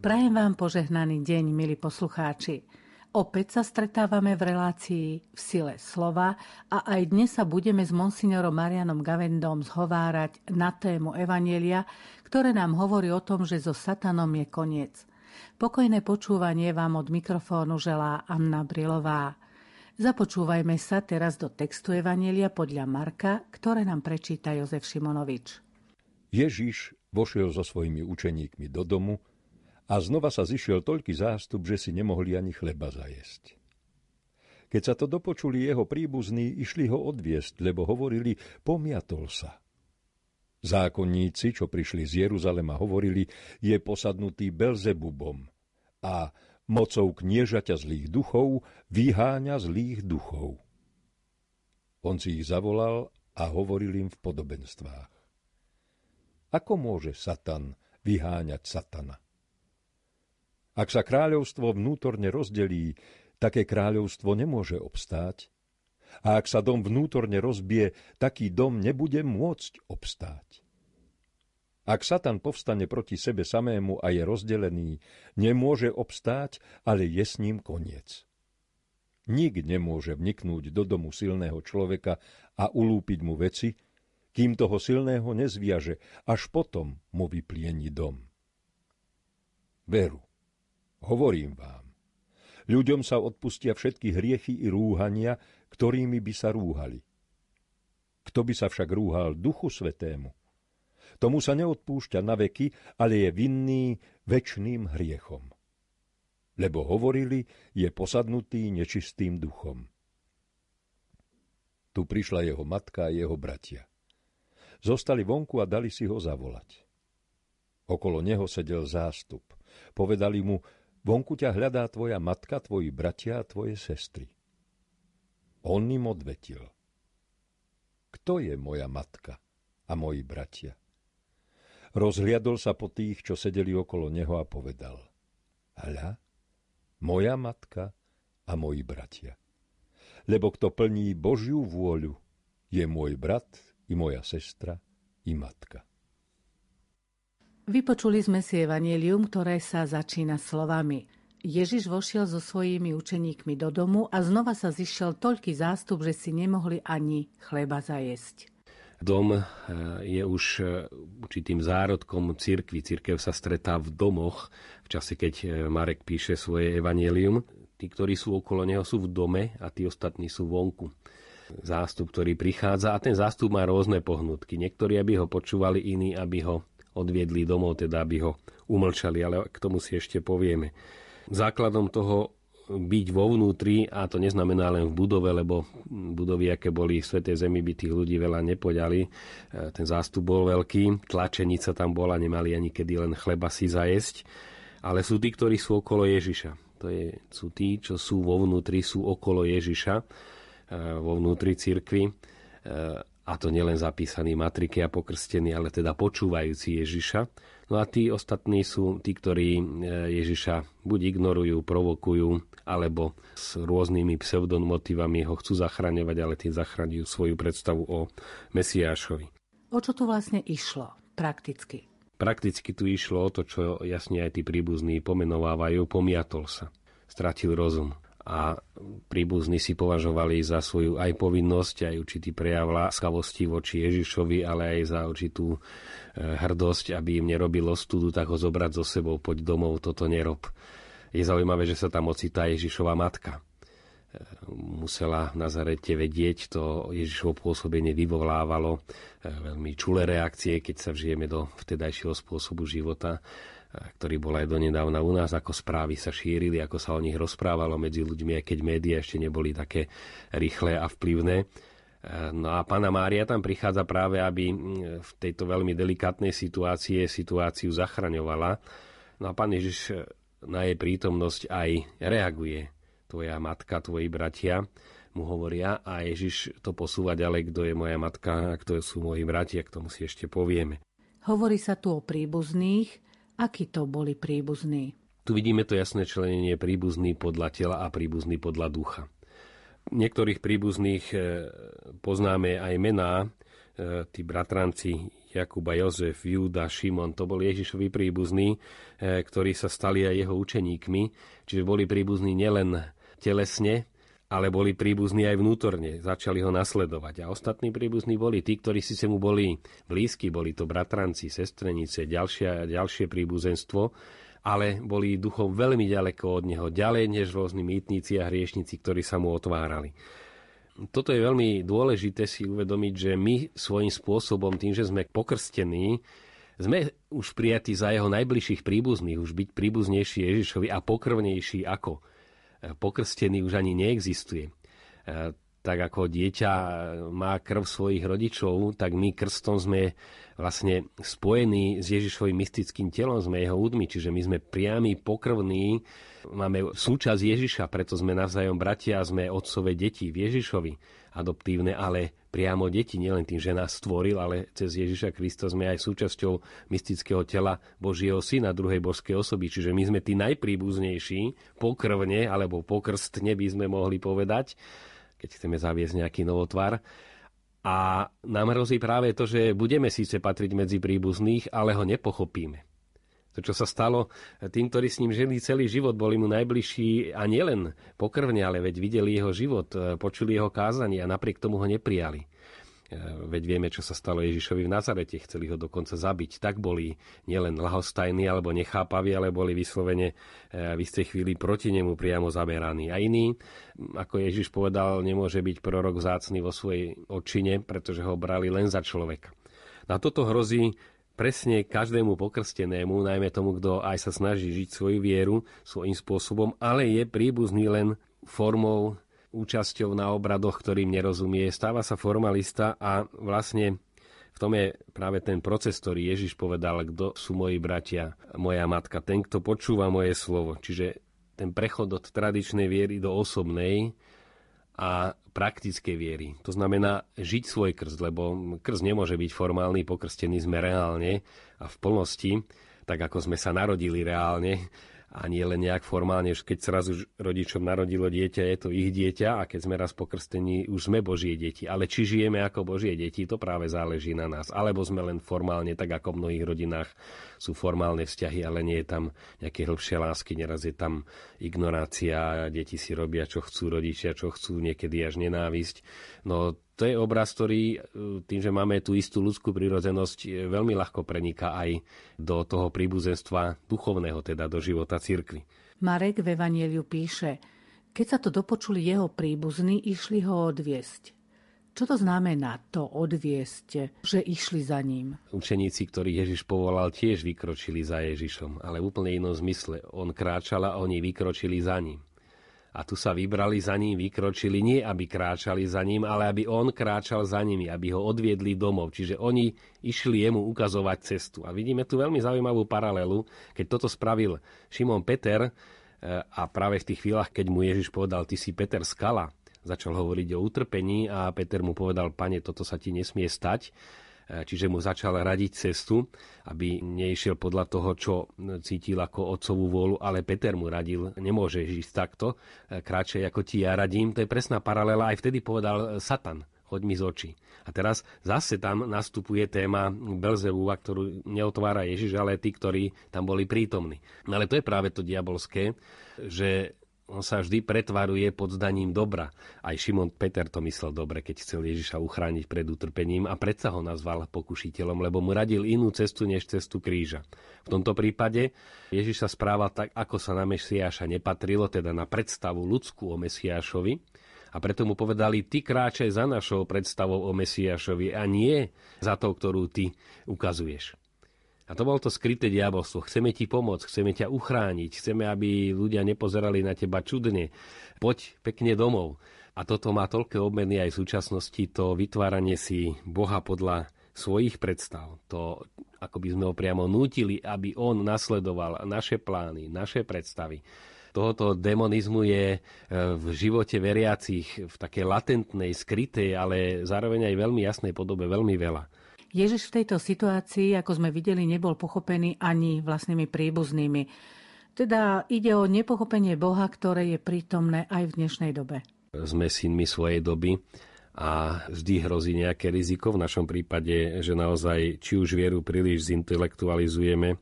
Prajem vám požehnaný deň, milí poslucháči. Opäť sa stretávame v relácii v sile slova a aj dnes sa budeme s monsignorom Marianom Gavendom zhovárať na tému Evanielia, ktoré nám hovorí o tom, že so satanom je koniec. Pokojné počúvanie vám od mikrofónu želá Anna Brilová. Započúvajme sa teraz do textu Evanielia podľa Marka, ktoré nám prečíta Jozef Šimonovič. Ježiš vošiel so svojimi učeníkmi do domu a znova sa zišiel toľký zástup, že si nemohli ani chleba zajesť. Keď sa to dopočuli jeho príbuzní, išli ho odviesť, lebo hovorili, pomiatol sa. Zákonníci, čo prišli z Jeruzalema, hovorili, je posadnutý Belzebubom a mocou kniežaťa zlých duchov vyháňa zlých duchov. On si ich zavolal a hovoril im v podobenstvách. Ako môže Satan vyháňať Satana? Ak sa kráľovstvo vnútorne rozdelí, také kráľovstvo nemôže obstáť. A ak sa dom vnútorne rozbije, taký dom nebude môcť obstáť. Ak Satan povstane proti sebe samému a je rozdelený, nemôže obstáť, ale je s ním koniec. Nik nemôže vniknúť do domu silného človeka a ulúpiť mu veci, kým toho silného nezviaže, až potom mu vyplieni dom. Veru, Hovorím vám, ľuďom sa odpustia všetky hriechy i rúhania, ktorými by sa rúhali. Kto by sa však rúhal Duchu Svetému, tomu sa neodpúšťa na veky, ale je vinný väčšným hriechom. Lebo hovorili, je posadnutý nečistým duchom. Tu prišla jeho matka a jeho bratia. Zostali vonku a dali si ho zavolať. Okolo neho sedel zástup. Povedali mu, Vonku ťa hľadá tvoja matka, tvoji bratia a tvoje sestry. On im odvetil. Kto je moja matka a moji bratia? Rozhliadol sa po tých, čo sedeli okolo neho a povedal. Hľa, moja matka a moji bratia. Lebo kto plní Božiu vôľu, je môj brat i moja sestra i matka. Vypočuli sme si evanelium, ktoré sa začína slovami. Ježiš vošiel so svojimi učeníkmi do domu a znova sa zišiel toľký zástup, že si nemohli ani chleba zajesť. Dom eh, je už eh, určitým zárodkom cirkvi. Cirkev sa stretá v domoch v čase, keď eh, Marek píše svoje evanelium. Tí, ktorí sú okolo neho, sú v dome a tí ostatní sú vonku zástup, ktorý prichádza a ten zástup má rôzne pohnutky. Niektorí, aby ho počúvali, iní, aby ho odviedli domov, teda aby ho umlčali, ale k tomu si ešte povieme. Základom toho byť vo vnútri, a to neznamená len v budove, lebo budovy, aké boli v Svetej Zemi, by tých ľudí veľa nepoďali. E, ten zástup bol veľký, tlačenica tam bola, nemali ani kedy len chleba si zajesť. Ale sú tí, ktorí sú okolo Ježiša. To je, sú tí, čo sú vo vnútri, sú okolo Ježiša, e, vo vnútri cirkvi e, a to nielen zapísaní matriky a pokrstení, ale teda počúvajúci Ježiša. No a tí ostatní sú tí, ktorí e, Ježiša buď ignorujú, provokujú, alebo s rôznymi pseudomotivami ho chcú zachraňovať, ale tým zachraňujú svoju predstavu o Mesiášovi. O čo tu vlastne išlo prakticky? Prakticky tu išlo o to, čo jasne aj tí príbuzní pomenovávajú, pomiatol sa, stratil rozum a príbuzní si považovali za svoju aj povinnosť, aj určitý prejav láskavosti voči Ježišovi, ale aj za určitú e, hrdosť, aby im nerobilo studu, tak ho zobrať so sebou, poď domov, toto nerob. Je zaujímavé, že sa tam ocitá Ježišova matka. E, musela v Nazarete vedieť, to Ježišovo pôsobenie vyvolávalo e, veľmi čulé reakcie, keď sa vžijeme do vtedajšieho spôsobu života ktorý bol aj donedávna u nás, ako správy sa šírili, ako sa o nich rozprávalo medzi ľuďmi, aj keď médiá ešte neboli také rýchle a vplyvné. No a pána Mária tam prichádza práve, aby v tejto veľmi delikátnej situácii situáciu zachraňovala. No a pán Ježiš na jej prítomnosť aj reaguje. Tvoja matka, tvoji bratia mu hovoria a Ježiš to posúva ďalej, kto je moja matka a kto sú moji bratia, k tomu si ešte povieme. Hovorí sa tu o príbuzných, Akí to boli príbuzní? Tu vidíme to jasné členenie príbuzný podľa tela a príbuzný podľa ducha. Niektorých príbuzných e, poznáme aj mená, e, tí bratranci Jakub a Jozef, Júda, Šimon, to boli Ježišovi príbuzní, e, ktorí sa stali aj jeho učeníkmi, čiže boli príbuzní nielen telesne, ale boli príbuzní aj vnútorne, začali ho nasledovať. A ostatní príbuzní boli tí, ktorí si mu boli blízki, boli to bratranci, sestrenice, ďalšie, ďalšie príbuzenstvo, ale boli duchom veľmi ďaleko od neho, ďalej než rôzni mýtnici a hriešnici, ktorí sa mu otvárali. Toto je veľmi dôležité si uvedomiť, že my svojím spôsobom, tým, že sme pokrstení, sme už prijatí za jeho najbližších príbuzných, už byť príbuznejší Ježišovi a pokrvnejší ako pokrstený už ani neexistuje. E, tak ako dieťa má krv svojich rodičov, tak my krstom sme vlastne spojení s Ježišovým mystickým telom, sme jeho údmi, čiže my sme priami pokrvní, máme súčasť Ježiša, preto sme navzájom bratia, sme otcové deti v Ježišovi, adoptívne, ale priamo deti, nielen tým, že nás stvoril, ale cez Ježiša Krista sme aj súčasťou mystického tela Božieho Syna, druhej božskej osoby. Čiže my sme tí najpríbuznejší, pokrvne alebo pokrstne by sme mohli povedať, keď chceme zaviesť nejaký novotvar. A nám hrozí práve to, že budeme síce patriť medzi príbuzných, ale ho nepochopíme. To, čo sa stalo tým, ktorí s ním žili celý život, boli mu najbližší a nielen pokrvne, ale veď videli jeho život, e, počuli jeho kázanie a napriek tomu ho neprijali. E, veď vieme, čo sa stalo Ježišovi v Nazarete, chceli ho dokonca zabiť. Tak boli nielen lahostajní alebo nechápaví, ale boli vyslovene e, v istej chvíli proti nemu priamo zameraní. A iný, ako Ježiš povedal, nemôže byť prorok zácný vo svojej očine, pretože ho brali len za človeka. Na toto hrozí presne každému pokrstenému, najmä tomu, kto aj sa snaží žiť svoju vieru svojím spôsobom, ale je príbuzný len formou, účasťou na obradoch, ktorým nerozumie. Stáva sa formalista a vlastne v tom je práve ten proces, ktorý Ježiš povedal, kto sú moji bratia, moja matka, ten, kto počúva moje slovo. Čiže ten prechod od tradičnej viery do osobnej, a praktickej viery. To znamená žiť svoj krst, lebo krst nemôže byť formálny, pokrstený sme reálne a v plnosti, tak ako sme sa narodili reálne, a nie len nejak formálne, keď sa raz už rodičom narodilo dieťa, je to ich dieťa a keď sme raz pokrstení, už sme Božie deti. Ale či žijeme ako Božie deti, to práve záleží na nás. Alebo sme len formálne, tak ako v mnohých rodinách sú formálne vzťahy, ale nie je tam nejaké hĺbšie lásky, neraz je tam ignorácia, deti si robia, čo chcú rodičia, čo chcú, niekedy až nenávisť. No to je obraz, ktorý e, tým, že máme tú istú ľudskú prírodzenosť, veľmi ľahko preniká aj do toho príbuzenstva duchovného, teda do života cirkvi. Marek v Evangeliu píše, keď sa to dopočuli jeho príbuzní, išli ho odviesť. Čo to znamená to odviesť, že išli za ním? Učeníci, ktorých Ježiš povolal, tiež vykročili za Ježišom, ale v úplne inom zmysle. On kráčal a oni vykročili za ním. A tu sa vybrali za ním, vykročili, nie aby kráčali za ním, ale aby on kráčal za nimi, aby ho odviedli domov. Čiže oni išli jemu ukazovať cestu. A vidíme tu veľmi zaujímavú paralelu, keď toto spravil Šimon Peter eh, a práve v tých chvíľach, keď mu Ježiš povedal, ty si Peter Skala, začal hovoriť o utrpení a Peter mu povedal, pane, toto sa ti nesmie stať E, čiže mu začal radiť cestu, aby neišiel podľa toho, čo cítil ako otcovú vôľu, ale Peter mu radil, nemôže ísť takto, e, kratšie ako ti ja radím. To je presná paralela. Aj vtedy povedal Satan, choď mi z očí. A teraz zase tam nastupuje téma Belzebúva, ktorú neotvára Ježiš, ale tí, ktorí tam boli prítomní. No ale to je práve to diabolské, že on sa vždy pretvaruje pod zdaním dobra. Aj Šimon Peter to myslel dobre, keď chcel Ježiša uchrániť pred utrpením a predsa ho nazval pokušiteľom, lebo mu radil inú cestu než cestu kríža. V tomto prípade Ježiš sa správa tak, ako sa na Mesiáša nepatrilo, teda na predstavu ľudskú o Mesiášovi, a preto mu povedali, ty kráčaj za našou predstavou o Mesiášovi a nie za to, ktorú ty ukazuješ. A to bolo to skryté diabolstvo. Chceme ti pomôcť, chceme ťa uchrániť, chceme, aby ľudia nepozerali na teba čudne. Poď pekne domov. A toto má toľké obmeny aj v súčasnosti, to vytváranie si Boha podľa svojich predstav. To, ako by sme ho priamo nútili, aby on nasledoval naše plány, naše predstavy. Tohoto demonizmu je e, v živote veriacich v takej latentnej, skrytej, ale zároveň aj veľmi jasnej podobe veľmi veľa. Ježiš v tejto situácii, ako sme videli, nebol pochopený ani vlastnými príbuznými. Teda ide o nepochopenie Boha, ktoré je prítomné aj v dnešnej dobe. Sme synmi svojej doby a vždy hrozí nejaké riziko. V našom prípade, že naozaj či už vieru príliš zintelektualizujeme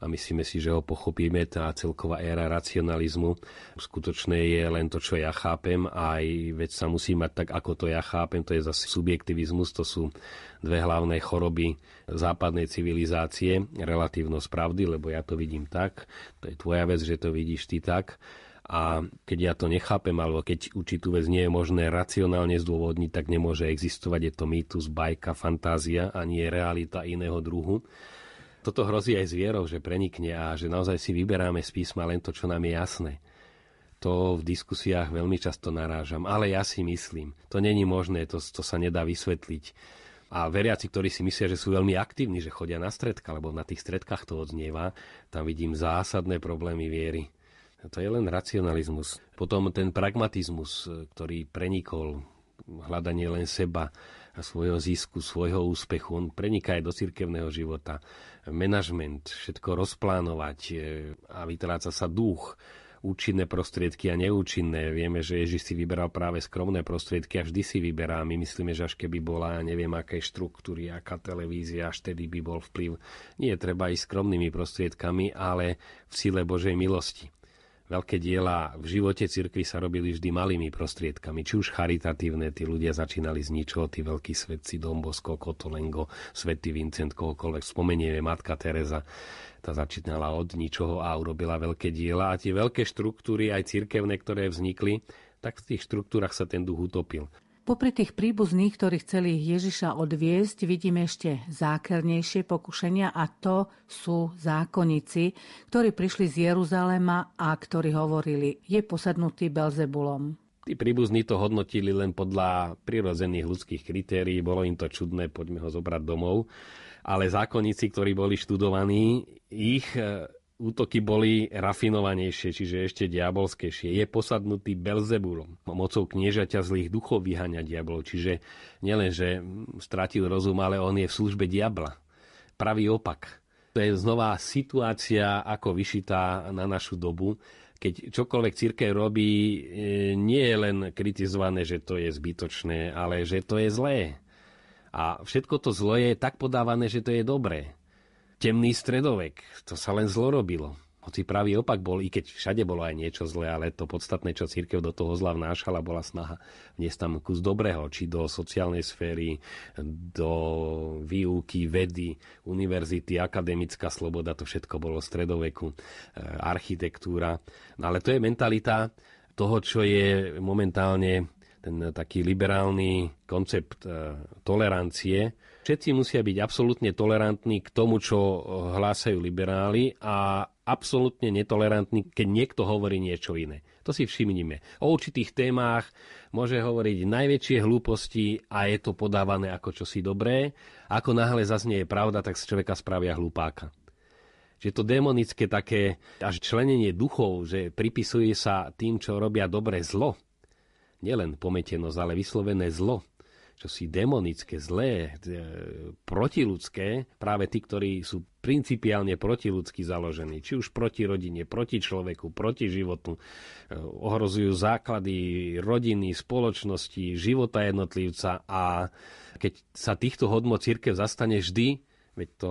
a myslíme si, že ho pochopíme, tá celková éra racionalizmu. Skutočné je len to, čo ja chápem a aj veď sa musí mať tak, ako to ja chápem. To je zase subjektivizmus, to sú dve hlavné choroby západnej civilizácie. Relatívnosť pravdy, lebo ja to vidím tak. To je tvoja vec, že to vidíš ty tak a keď ja to nechápem, alebo keď určitú vec nie je možné racionálne zdôvodniť, tak nemôže existovať. Je to mýtus, bajka, fantázia a nie realita iného druhu. Toto hrozí aj s že prenikne a že naozaj si vyberáme z písma len to, čo nám je jasné. To v diskusiách veľmi často narážam, ale ja si myslím, to není možné, to, to sa nedá vysvetliť. A veriaci, ktorí si myslia, že sú veľmi aktívni, že chodia na stredka, lebo na tých stredkách to odznieva, tam vidím zásadné problémy viery to je len racionalizmus. Potom ten pragmatizmus, ktorý prenikol, hľadanie len seba a svojho zisku, svojho úspechu, on preniká aj do cirkevného života. Manažment, všetko rozplánovať e, a vytráca sa duch, účinné prostriedky a neúčinné. Vieme, že Ježiš si vyberal práve skromné prostriedky a vždy si vyberá. My myslíme, že až keby bola, neviem, aké štruktúry, aká televízia, až tedy by bol vplyv. Nie treba ísť skromnými prostriedkami, ale v sile Božej milosti. Veľké diela v živote cirkvi sa robili vždy malými prostriedkami, či už charitatívne, tí ľudia začínali z ničoho, tí veľkí svetci Dombosko, Kotolengo, svätý Vincent, kohokoľvek spomenieme, Matka Teresa, tá začínala od ničoho a urobila veľké diela a tie veľké štruktúry, aj cirkevné, ktoré vznikli, tak v tých štruktúrach sa ten duch utopil. Popri tých príbuzných, ktorí chceli Ježiša odviesť, vidíme ešte zákernejšie pokušenia a to sú zákonníci, ktorí prišli z Jeruzalema a ktorí hovorili, je posadnutý Belzebulom. Tí príbuzní to hodnotili len podľa prirodzených ľudských kritérií, bolo im to čudné, poďme ho zobrať domov. Ale zákonníci, ktorí boli študovaní, ich útoky boli rafinovanejšie, čiže ešte diabolskejšie. Je posadnutý Belzebulom, mocou kniežaťa zlých duchov vyháňa diablov. Čiže nielen, že stratil rozum, ale on je v službe diabla. Pravý opak. To je znova situácia ako vyšitá na našu dobu, keď čokoľvek církev robí, e, nie je len kritizované, že to je zbytočné, ale že to je zlé. A všetko to zlé je tak podávané, že to je dobré temný stredovek. To sa len zlo robilo. Hoci pravý opak bol, i keď všade bolo aj niečo zlé, ale to podstatné, čo církev do toho zla vnášala, bola snaha vniesť tam kus dobrého, či do sociálnej sféry, do výuky, vedy, univerzity, akademická sloboda, to všetko bolo stredoveku, e, architektúra. No ale to je mentalita toho, čo je momentálne ten taký liberálny koncept e, tolerancie, Všetci musia byť absolútne tolerantní k tomu, čo hlásajú liberáli a absolútne netolerantní, keď niekto hovorí niečo iné. To si všimnime. O určitých témach môže hovoriť najväčšie hlúposti a je to podávané ako čosi dobré. Ako náhle zaznie je pravda, tak z človeka spravia hlupáka. Že to démonické také až členenie duchov, že pripisuje sa tým, čo robia dobre zlo, nielen pometenosť, ale vyslovené zlo, čosi demonické, zlé, e, protiludské, práve tí, ktorí sú principiálne protiludsky založení, či už proti rodine, proti človeku, proti životu, e, ohrozujú základy rodiny, spoločnosti, života jednotlivca a keď sa týchto hodnot církev zastane vždy, veď to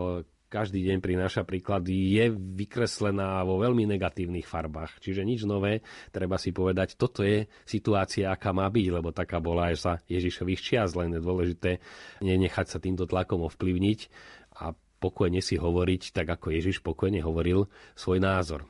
každý deň prináša príklady, je vykreslená vo veľmi negatívnych farbách. Čiže nič nové, treba si povedať, toto je situácia, aká má byť, lebo taká bola aj za Ježišových čias, len je dôležité nenechať sa týmto tlakom ovplyvniť a pokojne si hovoriť, tak ako Ježiš pokojne hovoril svoj názor.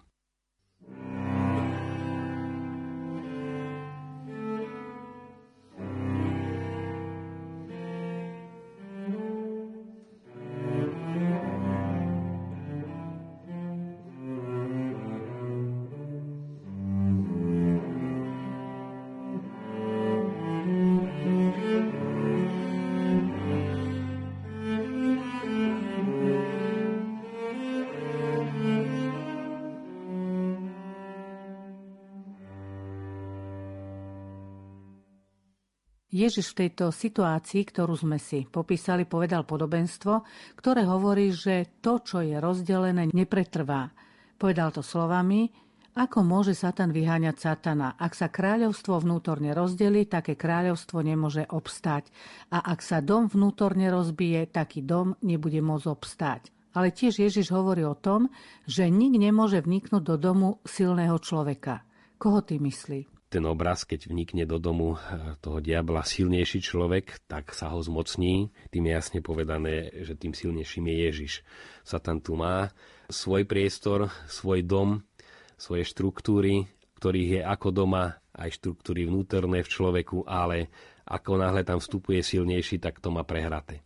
Ježiš v tejto situácii, ktorú sme si popísali, povedal podobenstvo, ktoré hovorí, že to, čo je rozdelené, nepretrvá. Povedal to slovami, Ako môže Satan vyháňať Satana? Ak sa kráľovstvo vnútorne rozdeli, také kráľovstvo nemôže obstať. A ak sa dom vnútorne rozbije, taký dom nebude môcť obstať. Ale tiež Ježiš hovorí o tom, že nik nemôže vniknúť do domu silného človeka. Koho ty myslí? Ten obraz, keď vnikne do domu eh, toho diabla silnejší človek, tak sa ho zmocní. Tým je jasne povedané, že tým silnejším je Ježiš. Satan tu má svoj priestor, svoj dom, svoje štruktúry, ktorých je ako doma aj štruktúry vnútorné v človeku, ale ako náhle tam vstupuje silnejší, tak to má prehraté.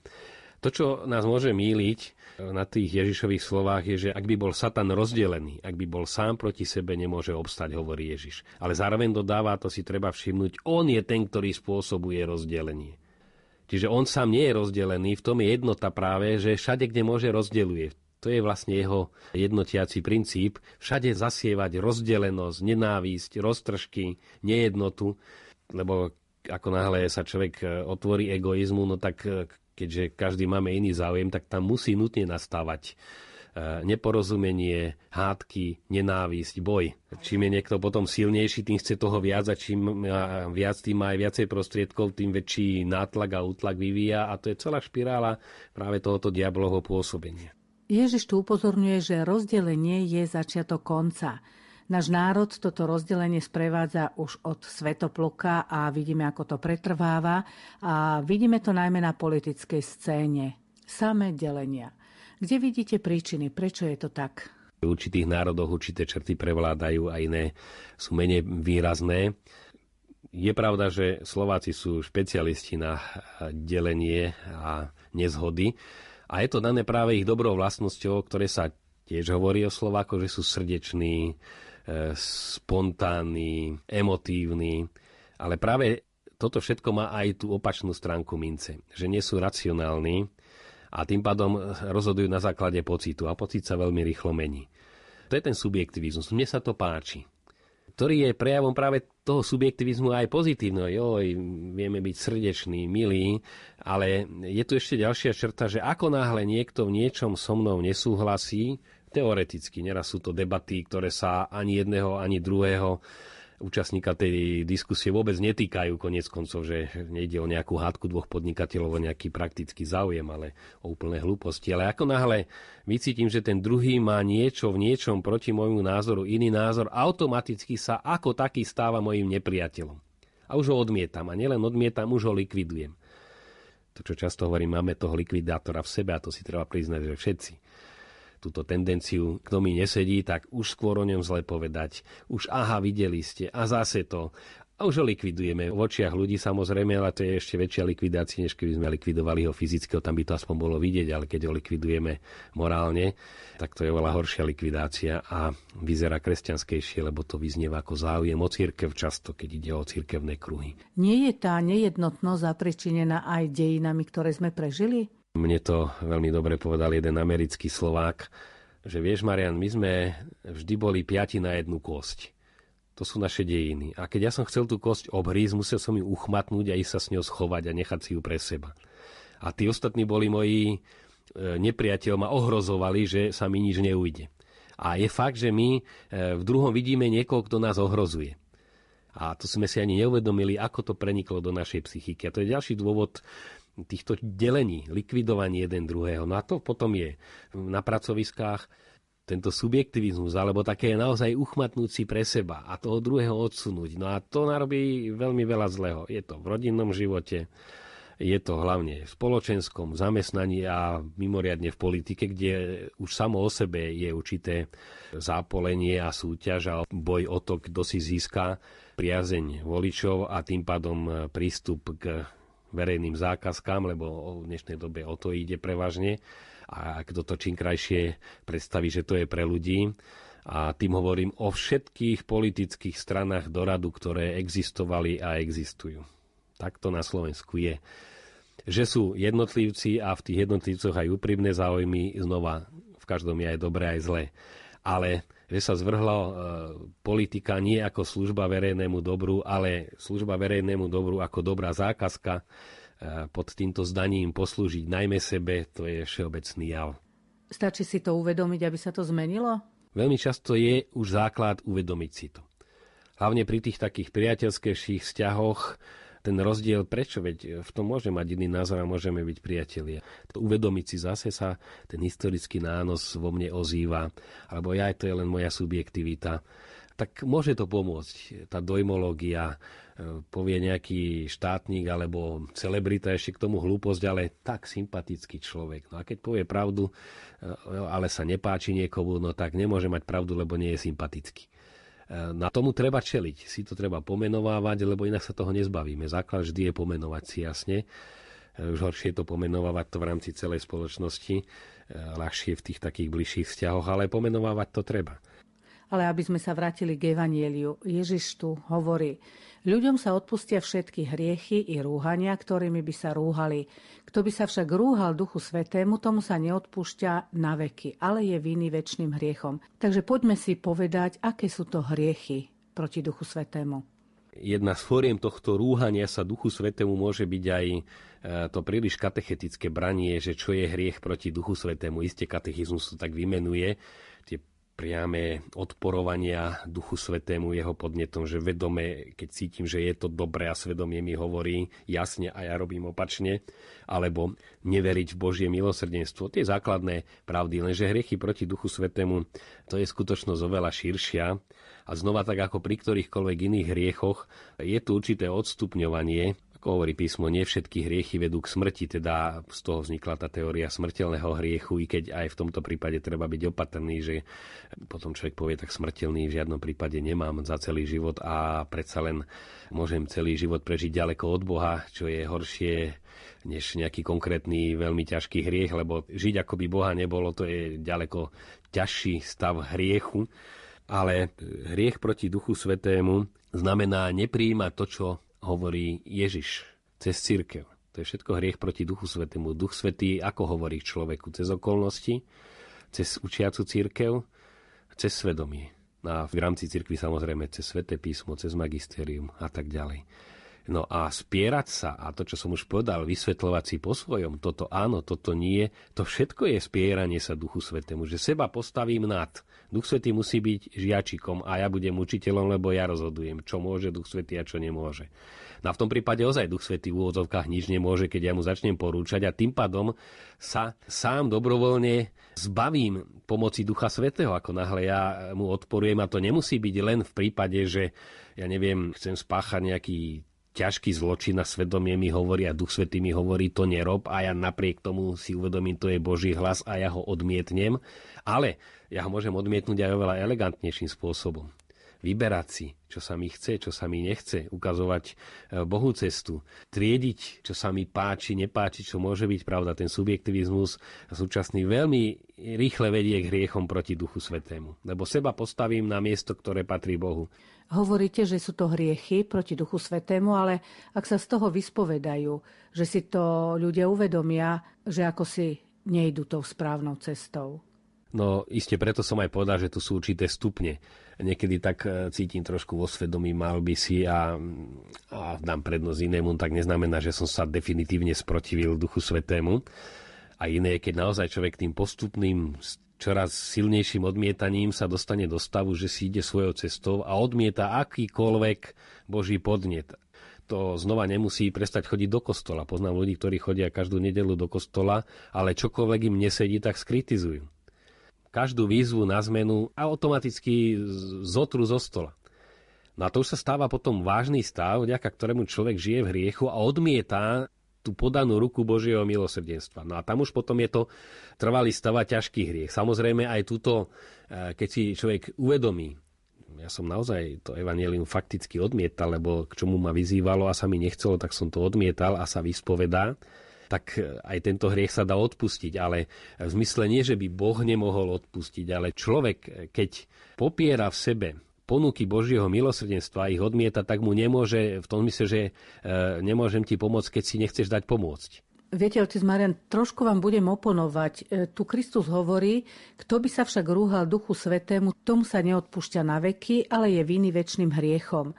To, čo nás môže míliť na tých Ježišových slovách, je, že ak by bol Satan rozdelený, ak by bol sám proti sebe, nemôže obstať, hovorí Ježiš. Ale zároveň dodáva, to si treba všimnúť, on je ten, ktorý spôsobuje rozdelenie. Čiže on sám nie je rozdelený, v tom je jednota práve, že všade, kde môže, rozdeluje. To je vlastne jeho jednotiaci princíp. Všade zasievať rozdelenosť, nenávisť, roztržky, nejednotu, lebo ako náhle sa človek otvorí egoizmu, no tak keďže každý máme iný záujem, tak tam musí nutne nastávať e, neporozumenie, hádky, nenávisť, boj. Čím je niekto potom silnejší, tým chce toho viac a čím viac tým má aj viacej prostriedkov, tým väčší nátlak a útlak vyvíja a to je celá špirála práve tohoto diablovho pôsobenia. Ježiš tu upozorňuje, že rozdelenie je začiatok konca. Náš národ toto rozdelenie sprevádza už od Svetopluka a vidíme, ako to pretrváva. A vidíme to najmä na politickej scéne. Samé delenia. Kde vidíte príčiny? Prečo je to tak? V určitých národoch určité črty prevládajú a iné sú menej výrazné. Je pravda, že Slováci sú špecialisti na delenie a nezhody. A je to dané práve ich dobrou vlastnosťou, ktoré sa tiež hovorí o Slovákoch, že sú srdeční, spontánny, emotívny, ale práve toto všetko má aj tú opačnú stránku mince, že nie sú racionálni a tým pádom rozhodujú na základe pocitu a pocit sa veľmi rýchlo mení. To je ten subjektivizmus. Mne sa to páči ktorý je prejavom práve toho subjektivizmu aj pozitívneho. Joj, vieme byť srdečný, milý, ale je tu ešte ďalšia črta, že ako náhle niekto v niečom so mnou nesúhlasí, Teoreticky, neraz sú to debaty, ktoré sa ani jedného, ani druhého účastníka tej diskusie vôbec netýkajú konec koncov, že nejde o nejakú hádku dvoch podnikateľov, o nejaký praktický záujem, ale o úplné hlúposti. Ale ako náhle vycítim, že ten druhý má niečo v niečom proti môjmu názoru, iný názor, automaticky sa ako taký stáva mojim nepriateľom. A už ho odmietam. A nielen odmietam, už ho likvidujem. To, čo často hovorím, máme toho likvidátora v sebe a to si treba priznať, že všetci túto tendenciu, kto mi nesedí, tak už skôr o ňom zle povedať. Už aha, videli ste a zase to. A už ho likvidujeme v očiach ľudí samozrejme, ale to je ešte väčšia likvidácia, než keby sme likvidovali ho fyzicky, tam by to aspoň bolo vidieť, ale keď ho likvidujeme morálne, tak to je oveľa horšia likvidácia a vyzerá kresťanskejšie, lebo to vyznieva ako záujem o církev často, keď ide o církevné kruhy. Nie je tá nejednotnosť zapričinená aj dejinami, ktoré sme prežili? Mne to veľmi dobre povedal jeden americký Slovák, že vieš, Marian, my sme vždy boli piati na jednu kosť. To sú naše dejiny. A keď ja som chcel tú kosť obhrísť, musel som ju uchmatnúť a ísť sa s ňou schovať a nechať si ju pre seba. A tí ostatní boli moji e, nepriateľ, ma ohrozovali, že sa mi nič neujde. A je fakt, že my e, v druhom vidíme niekoho, kto nás ohrozuje. A to sme si ani neuvedomili, ako to preniklo do našej psychiky. A to je ďalší dôvod, týchto delení, likvidovaní jeden druhého. No a to potom je na pracoviskách tento subjektivizmus, alebo také naozaj uchmatnúť si pre seba a toho druhého odsunúť. No a to narobí veľmi veľa zlého. Je to v rodinnom živote, je to hlavne v spoločenskom zamestnaní a mimoriadne v politike, kde už samo o sebe je určité zápolenie a súťaž a boj o to, kto si získa priazeň voličov a tým pádom prístup k verejným zákazkám, lebo v dnešnej dobe o to ide prevažne. A kto to čím krajšie predstaví, že to je pre ľudí. A tým hovorím o všetkých politických stranách doradu, ktoré existovali a existujú. Tak to na Slovensku je. Že sú jednotlivci a v tých jednotlivcoch aj úprimné záujmy, znova v každom je aj dobré, aj zlé. Ale že sa zvrhla e, politika nie ako služba verejnému dobru, ale služba verejnému dobru ako dobrá zákazka e, pod týmto zdaním poslúžiť najmä sebe, to je všeobecný jav. Stačí si to uvedomiť, aby sa to zmenilo? Veľmi často je už základ uvedomiť si to. Hlavne pri tých takých priateľskejších vzťahoch, ten rozdiel, prečo, veď v tom môže mať iný názor a môžeme byť priatelia. Uvedomiť si zase sa, ten historický nános vo mne ozýva, alebo ja, to je len moja subjektivita tak môže to pomôcť. Tá dojmológia, e, povie nejaký štátnik alebo celebrita ešte k tomu hlúposť, ale tak sympatický človek. No a keď povie pravdu, e, ale sa nepáči niekomu, no tak nemôže mať pravdu, lebo nie je sympatický. E, na tomu treba čeliť, si to treba pomenovávať, lebo inak sa toho nezbavíme. Základ vždy je pomenovať si jasne. Už horšie je to pomenovávať to v rámci celej spoločnosti, ľahšie v tých takých bližších vzťahoch, ale pomenovávať to treba. Ale aby sme sa vrátili k Evanieliu, Ježiš tu hovorí, ľuďom sa odpustia všetky hriechy i rúhania, ktorými by sa rúhali. Kto by sa však rúhal Duchu Svetému, tomu sa neodpúšťa na veky, ale je viny väčšným hriechom. Takže poďme si povedať, aké sú to hriechy proti Duchu Svetému. Jedna z fóriem tohto rúhania sa Duchu Svetému môže byť aj e, to príliš katechetické branie, že čo je hriech proti Duchu Svetému. Isté katechizmus to tak vymenuje. Priame odporovania Duchu Svetému jeho podnetom, že vedome, keď cítim, že je to dobré a svedomie mi hovorí jasne a ja robím opačne, alebo neveriť v Božie milosrdenstvo. Tie základné pravdy, lenže hriechy proti Duchu Svetému, to je skutočnosť oveľa širšia a znova tak ako pri ktorýchkoľvek iných hriechoch, je tu určité odstupňovanie ako hovorí písmo, nie všetky hriechy vedú k smrti, teda z toho vznikla tá teória smrteľného hriechu, i keď aj v tomto prípade treba byť opatrný, že potom človek povie, tak smrteľný v žiadnom prípade nemám za celý život a predsa len môžem celý život prežiť ďaleko od Boha, čo je horšie než nejaký konkrétny veľmi ťažký hriech, lebo žiť ako by Boha nebolo, to je ďaleko ťažší stav hriechu. Ale hriech proti Duchu Svetému znamená nepríjmať to, čo hovorí Ježiš cez církev. To je všetko hriech proti Duchu Svetému. Duch Svetý ako hovorí človeku? Cez okolnosti, cez učiacu církev, cez svedomie. A v rámci cirkvi samozrejme cez sveté písmo, cez magisterium a tak ďalej. No a spierať sa, a to, čo som už povedal, vysvetľovať si po svojom, toto áno, toto nie, to všetko je spieranie sa Duchu Svetému, že seba postavím nad. Duch Svetý musí byť žiačikom a ja budem učiteľom, lebo ja rozhodujem, čo môže Duch Svetý a čo nemôže. No a v tom prípade ozaj Duch Svetý v úvodzovkách nič nemôže, keď ja mu začnem porúčať a tým pádom sa sám dobrovoľne zbavím pomoci Ducha Svetého, ako náhle ja mu odporujem a to nemusí byť len v prípade, že ja neviem, chcem spáchať nejaký ťažký zločin a svedomie mi hovorí a Duch Svetý mi hovorí, to nerob a ja napriek tomu si uvedomím, to je Boží hlas a ja ho odmietnem. Ale ja ho môžem odmietnúť aj oveľa elegantnejším spôsobom. Vyberať si, čo sa mi chce, čo sa mi nechce, ukazovať e, Bohu cestu, triediť, čo sa mi páči, nepáči, čo môže byť pravda. Ten subjektivizmus súčasný veľmi rýchle vedie k hriechom proti Duchu Svetému. Lebo seba postavím na miesto, ktoré patrí Bohu. Hovoríte, že sú to hriechy proti Duchu Svetému, ale ak sa z toho vyspovedajú, že si to ľudia uvedomia, že ako si nejdu tou správnou cestou. No iste preto som aj povedal, že tu sú určité stupne. Niekedy tak e, cítim trošku vo svedomí, mal by si a, a dám prednosť inému, tak neznamená, že som sa definitívne sprotivil Duchu Svetému. A iné je, keď naozaj človek tým postupným čoraz silnejším odmietaním sa dostane do stavu, že si ide svojou cestou a odmieta akýkoľvek Boží podnet. To znova nemusí prestať chodiť do kostola. Poznám ľudí, ktorí chodia každú nedelu do kostola, ale čokoľvek im nesedí, tak skritizujú. Každú výzvu na zmenu a automaticky zotru zo stola. No a to už sa stáva potom vážny stav, vďaka ktorému človek žije v hriechu a odmieta tú podanú ruku Božieho milosrdenstva. No a tam už potom je to trvalý stava ťažký hriech. Samozrejme aj túto, e, keď si človek uvedomí, ja som naozaj to evanelium fakticky odmietal, lebo k čomu ma vyzývalo a sa mi nechcelo, tak som to odmietal a sa vyspovedá, tak e, aj tento hriech sa dá odpustiť. Ale v zmysle nie, že by Boh nemohol odpustiť, ale človek, e, keď popiera v sebe ponuky Božieho milosrdenstva ich odmieta, tak mu nemôže, v tom mysle, že e, nemôžem ti pomôcť, keď si nechceš dať pomôcť. Viete, otec Marian, trošku vám budem oponovať. Tu Kristus hovorí, kto by sa však rúhal Duchu Svetému, tomu sa neodpúšťa na veky, ale je viny väčšným hriechom.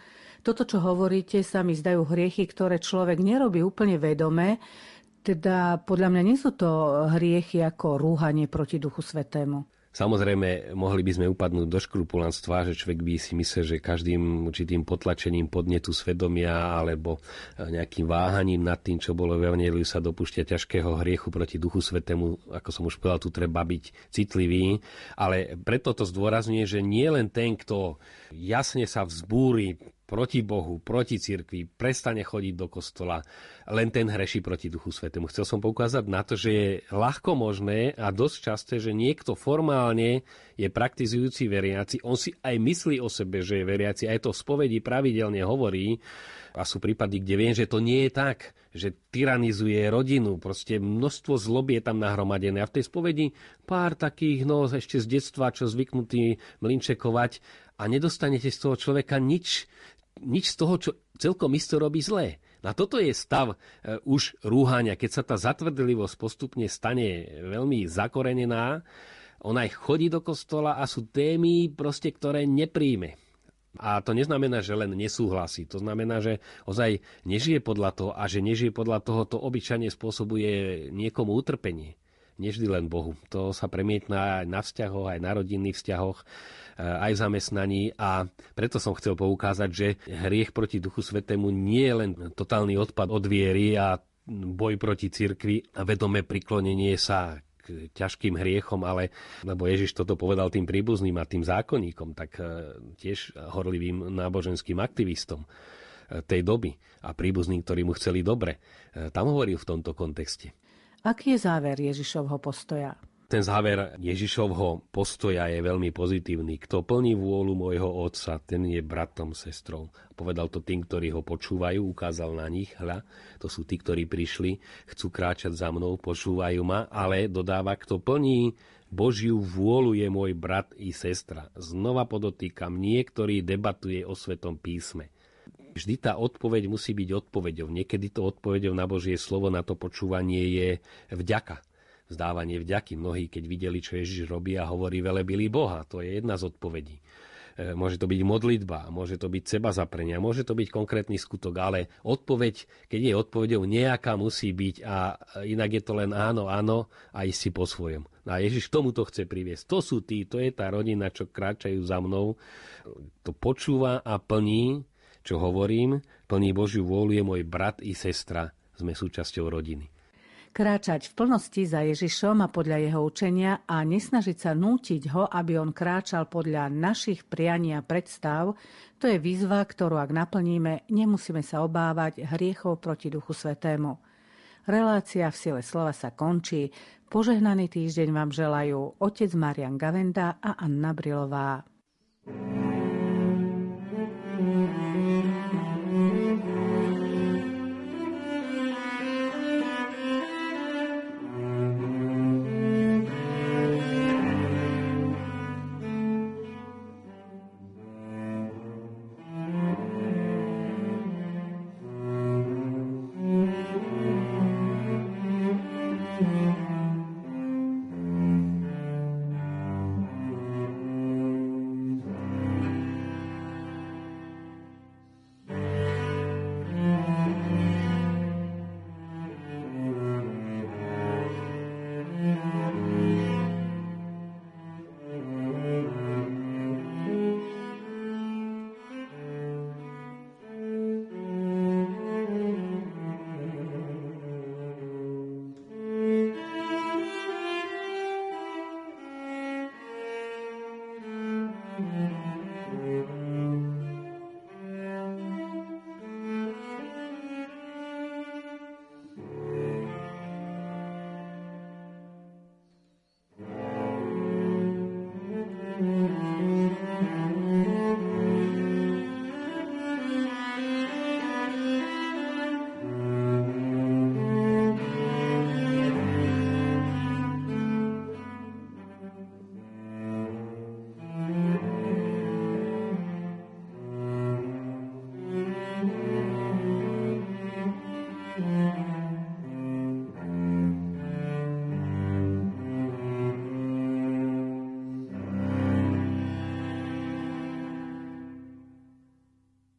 Toto, čo hovoríte, sa mi zdajú hriechy, ktoré človek nerobí úplne vedome, teda podľa mňa nie sú to hriechy ako rúhanie proti Duchu Svetému. Samozrejme, mohli by sme upadnúť do škrupulanstva, že človek by si myslel, že každým určitým potlačením podnetu svedomia alebo nejakým váhaním nad tým, čo bolo v Evangeliu, sa dopúšťa ťažkého hriechu proti Duchu Svetému. Ako som už povedal, tu treba byť citlivý. Ale preto to zdôrazňuje, že nie len ten, kto jasne sa vzbúri proti Bohu, proti cirkvi, prestane chodiť do kostola, len ten hreší proti Duchu Svetému. Chcel som poukázať na to, že je ľahko možné a dosť časté, že niekto formálne je praktizujúci veriaci, on si aj myslí o sebe, že je veriaci, aj to v spovedi pravidelne hovorí, a sú prípady, kde viem, že to nie je tak, že tyranizuje rodinu, proste množstvo zloby je tam nahromadené. A v tej spovedi pár takých, no ešte z detstva, čo zvyknutí mlinčekovať a nedostanete z toho človeka nič, nič z toho, čo celkom isto robí zlé. A toto je stav e, už rúhania, keď sa tá zatvrdlivosť postupne stane veľmi zakorenená, ona aj chodí do kostola a sú témy, proste, ktoré nepríjme. A to neznamená, že len nesúhlasí. To znamená, že ozaj nežije podľa toho a že nežije podľa toho, to obyčajne spôsobuje niekomu utrpenie. Neždy len Bohu. To sa premietná aj na vzťahoch, aj na rodinných vzťahoch aj v zamestnaní a preto som chcel poukázať, že hriech proti Duchu Svetému nie je len totálny odpad od viery a boj proti cirkvi a vedomé priklonenie sa k ťažkým hriechom, ale lebo Ježiš toto povedal tým príbuzným a tým zákonníkom, tak e, tiež horlivým náboženským aktivistom e, tej doby a príbuzným, ktorí mu chceli dobre. E, tam hovoril v tomto kontexte. Aký je záver Ježišovho postoja? Ten záver Ježišovho postoja je veľmi pozitívny. Kto plní vôľu môjho otca, ten je bratom, sestrou. Povedal to tým, ktorí ho počúvajú, ukázal na nich, hľa, to sú tí, ktorí prišli, chcú kráčať za mnou, počúvajú ma, ale dodáva, kto plní Božiu vôľu je môj brat i sestra. Znova podotýkam, niektorý debatuje o Svetom písme. Vždy tá odpoveď musí byť odpoveďou. Niekedy to odpoveďou na Božie slovo, na to počúvanie je vďaka vzdávanie vďaky. Mnohí, keď videli, čo Ježiš robí a hovorí velebili Boha, to je jedna z odpovedí. E, môže to byť modlitba, môže to byť seba zaprenia, môže to byť konkrétny skutok, ale odpoveď, keď je odpovedou nejaká musí byť a inak je to len áno, áno a ísť si po svojom. A Ježiš k tomuto chce priviesť. To sú tí, to je tá rodina, čo kráčajú za mnou. To počúva a plní, čo hovorím, plní Božiu vôľu je môj brat i sestra. Sme súčasťou rodiny kráčať v plnosti za Ježišom a podľa jeho učenia a nesnažiť sa nútiť ho, aby on kráčal podľa našich prianí a predstav, to je výzva, ktorú ak naplníme, nemusíme sa obávať hriechov proti Duchu Svetému. Relácia v sile slova sa končí. Požehnaný týždeň vám želajú otec Marian Gavenda a Anna Brilová. thank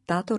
Táto